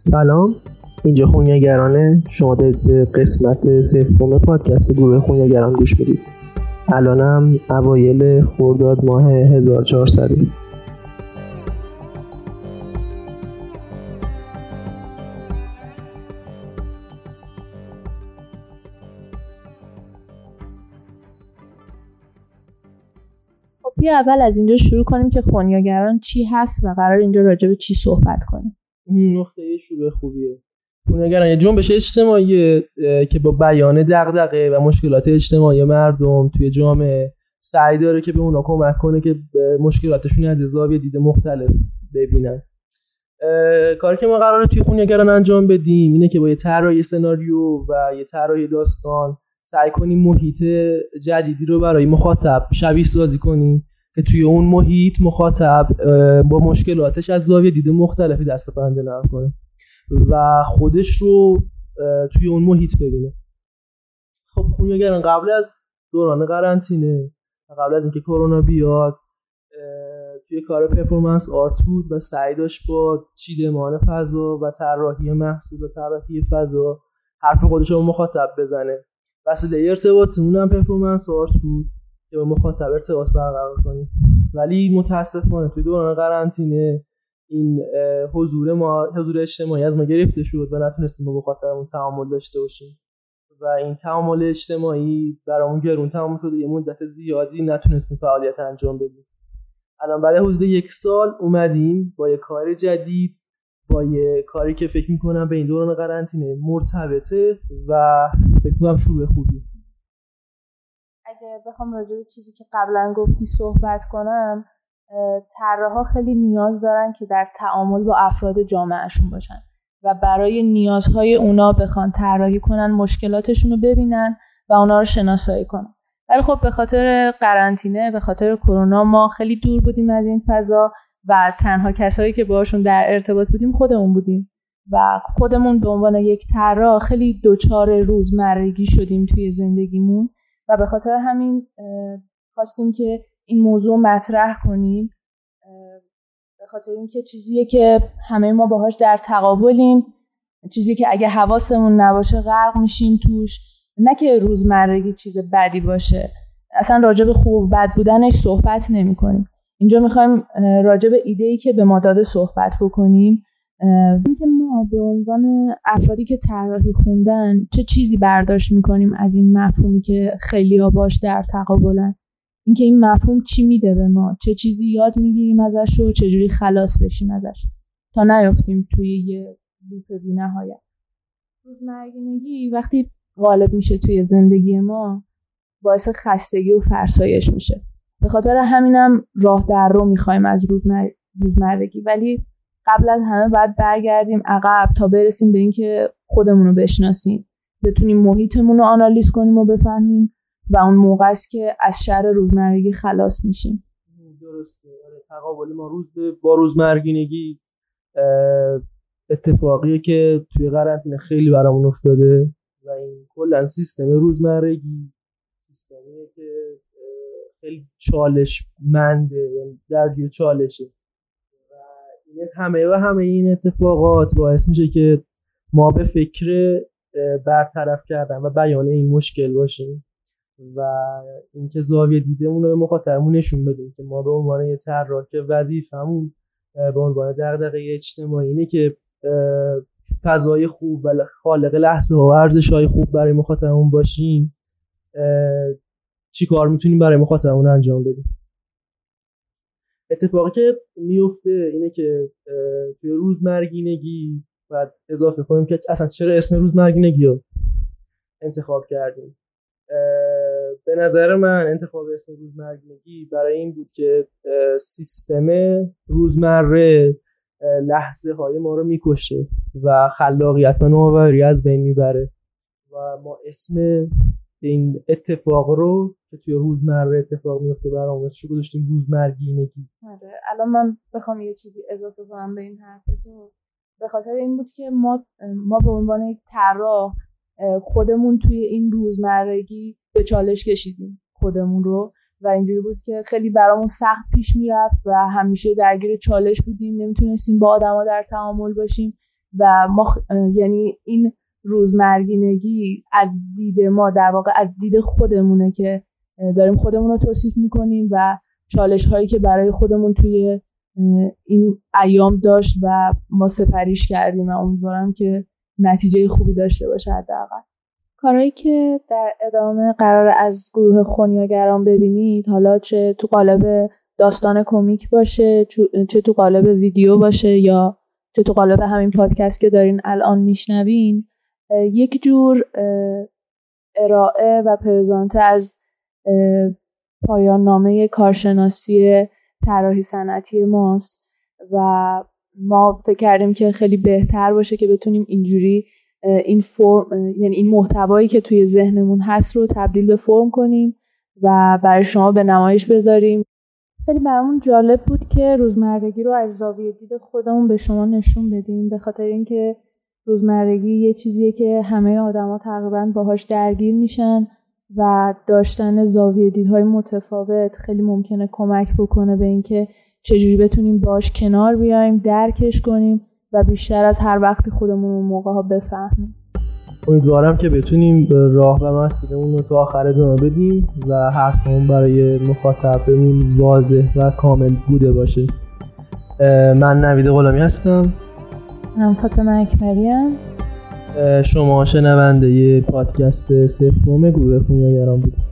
سلام. اینجا خونیگرانه. شما به قسمت سوم پادکست گروه خونیگران گوش می‌دید. الانم اوایل خرداد ماه 1400 خب بیا اول از اینجا شروع کنیم که خونیاگران چی هست و قرار اینجا راجع به چی صحبت کنیم. این نقطه شروع خوبیه. خونیاگران یه جنبش اجتماعی که با بیان دغدغه و مشکلات اجتماعی مردم توی جامعه سعی داره که به اونا کمک کنه که مشکلاتشون از زاویه دید مختلف ببینن. کاری که ما قراره توی خونیاگران انجام بدیم اینه که با یه طراحی سناریو و یه طراحی داستان سعی کنیم محیط جدیدی رو برای مخاطب شبیه سازی کنیم. که توی اون محیط مخاطب با مشکلاتش از زاویه دید مختلفی دست پنجه نرم کنه. و خودش رو توی اون محیط ببینه. خب خونیاگران قبل از دوران قرنطینه قبل از اینکه کرونا بیاد توی کار پرفورمنس آرت بود و سعی داشت با چیدمان فضا و طراحی محصول و طراحی فضا حرف خودش رو مخاطب بزنه. وسیله ارتباطمون هم پرفورمنس آرت بود. که با مخاطب ارتباط برقرار کنیم. ولی متاسفانه توی دوران قرنطینه این حضور ما حضور اجتماعی از ما گرفته شد و نتونستیم با مخاطبمون تعامل داشته باشیم. و این تعامل اجتماعی برامون گرون تمام شده. یه مدت زیادی نتونستیم فعالیت انجام بدیم. الان بعد حدود یک سال اومدیم با یه کار جدید با یه کاری که فکر می‌کنم به این دوران قرنطینه مرتبطه و فکر می‌کنم شروع خوبی. اگه بخوام راجع به چیزی که قبلا گفتی صحبت کنم طراحا خیلی نیاز دارن که در تعامل با افراد جامعهشون باشن و برای نیازهای اونا بخوان طراحی کنن مشکلاتشون رو ببینن و اونا رو شناسایی کنن. ولی خب به خاطر قرنطینه به خاطر کرونا ما خیلی دور بودیم از این فضا و تنها کسایی که باشون در ارتباط بودیم خودمون بودیم و خودمون به عنوان یک طراح خیلی دوچار روزمرگی شدیم توی زندگیمون. و به خاطر همین خواستیم که این موضوع مطرح کنیم. به خاطر اینکه چیزیه که همه ما باهاش در تقابلیم. چیزی که اگه حواسمون نباشه غرق میشیم توش. نه که روزمرگی چیز بدی باشه. اصلا راجع به خوب و بد بودنش صحبت نمی کنیم اینجا می‌خوایم راجع به ایده ای که به ما داده صحبت بکنیم. اینکه ما به عنوان افرادی که طراحی خوندن چه چیزی برداشت می‌کنیم از این مفهومی که خیلی ها باش در تقابلن؟ اینکه این مفهوم چی میده به ما؟ چه چیزی یاد می‌گیریم ازش و چجوری خلاص بشیم ازش؟ تا نیافتیم توی یه لوپ بی نهایت روزمرگینگی وقتی غالب میشه توی زندگی ما باعث خستگی و فرسایش میشه. به خاطر همینم راه در رو می‌خوایم از روزمر... روزمرگی. ولی قبل از همه باید برگردیم عقب تا برسیم به اینکه خودمون رو بشناسیم. بتونیم محیطمون رو آنالیز کنیم و بفهمیم و اون موقع است که از شر روزمرگی خلاص میشیم. درسته. آره تقابل ما روز با روزمرگینگی اتفاقیه که توی قرنطینه خیلی برامون افتاده و این کلا سیستم روزمرگی سیستمیه که خیلی چالش منده یعنی درگیر چالشه. همه و همه این اتفاقات باعث میشه که ما به فکر برطرف کردن و بیان این مشکل باشیم و اینکه زاویه دیدمون رو به مخاطبمون نشون بدیم که ما به عنوان یه طراح که وظیفمون به عنوان دغدغه اجتماعی اینه که فضای خوب و خالق لحظه و ارزش های خوب برای مخاطبمون باشیم چی کار می‌تونیم برای مخاطبمون انجام بدیم؟ اتفاقی که میفته اینه که توی روزمرگینگی باید اضافه کنیم که اصلا چرا اسم روزمرگینگی رو انتخاب کردیم. به نظر من انتخاب اسم روزمرگینگی برای این بود که سیستم روزمره لحظه های ما رو می‌کشه و خلاقیت و نوآوری از بین می‌بره و ما اسم این اتفاق رو که توی روزمره اتفاق میفته برامون چی گذاشتیم؟ روزمرگینگی. آره. الان من بخوام یه چیزی اضافه کنم به این حرف تو به خاطر این بود که ما ما به عنوان یک طراح خودمون توی این روزمرگی به چالش کشیدیم خودمون رو و اینجوری بود که خیلی برامون سخت پیش می‌رفت و همیشه درگیر چالش بودیم. نمی‌تونستیم با آدما در تعامل باشیم و ما یعنی این روزمرگینگی از دید ما در واقع از دید خودمونه که داریم خودمون رو توصیف می‌کنیم و چالش هایی که برای خودمون توی این ایام داشت و ما سپریش کردیم و امیدوارم که نتیجه خوبی داشته باشه حداقل. کارهایی که در ادامه قرار از گروه خونیاگران ببینید حالا چه تو قالب داستان کمیک باشه چه تو قالب ویدیو باشه یا چه تو قالب همین پادکست که دارین الان میشنوین یک جور ارائه و پرزانته از پایان نامه کارشناسی طراحی صنعتی ماست و ما فکر کردیم که خیلی بهتر باشه که بتونیم اینجوری این فرم یعنی این محتوایی که توی ذهنمون هست رو تبدیل به فرم کنیم و برای شما به نمایش بذاریم. خیلی برامون جالب بود که روزمرگی رو از زاویه دید خودمون به شما نشون بدیم به خاطر اینکه روزمرگی یه چیزیه که همه آدما تقریبا باهاش درگیر میشن و داشتن زاویه دیدهای متفاوت خیلی ممکنه کمک بکنه به اینکه چجوری بتونیم باش کنار بیایم درکش کنیم و بیشتر از هر وقتی خودمون اون موقع ها بفهمیم. امیدوارم که بتونیم راه و مسیرمون رو تا آخر ادامه بدیم و حرفمون برای مخاطبمون واضح و کامل بوده باشه. من نوید غلامی هستم. من فاطمه اکبری شما شنونده پادکست سفروم گروه گرام بودید.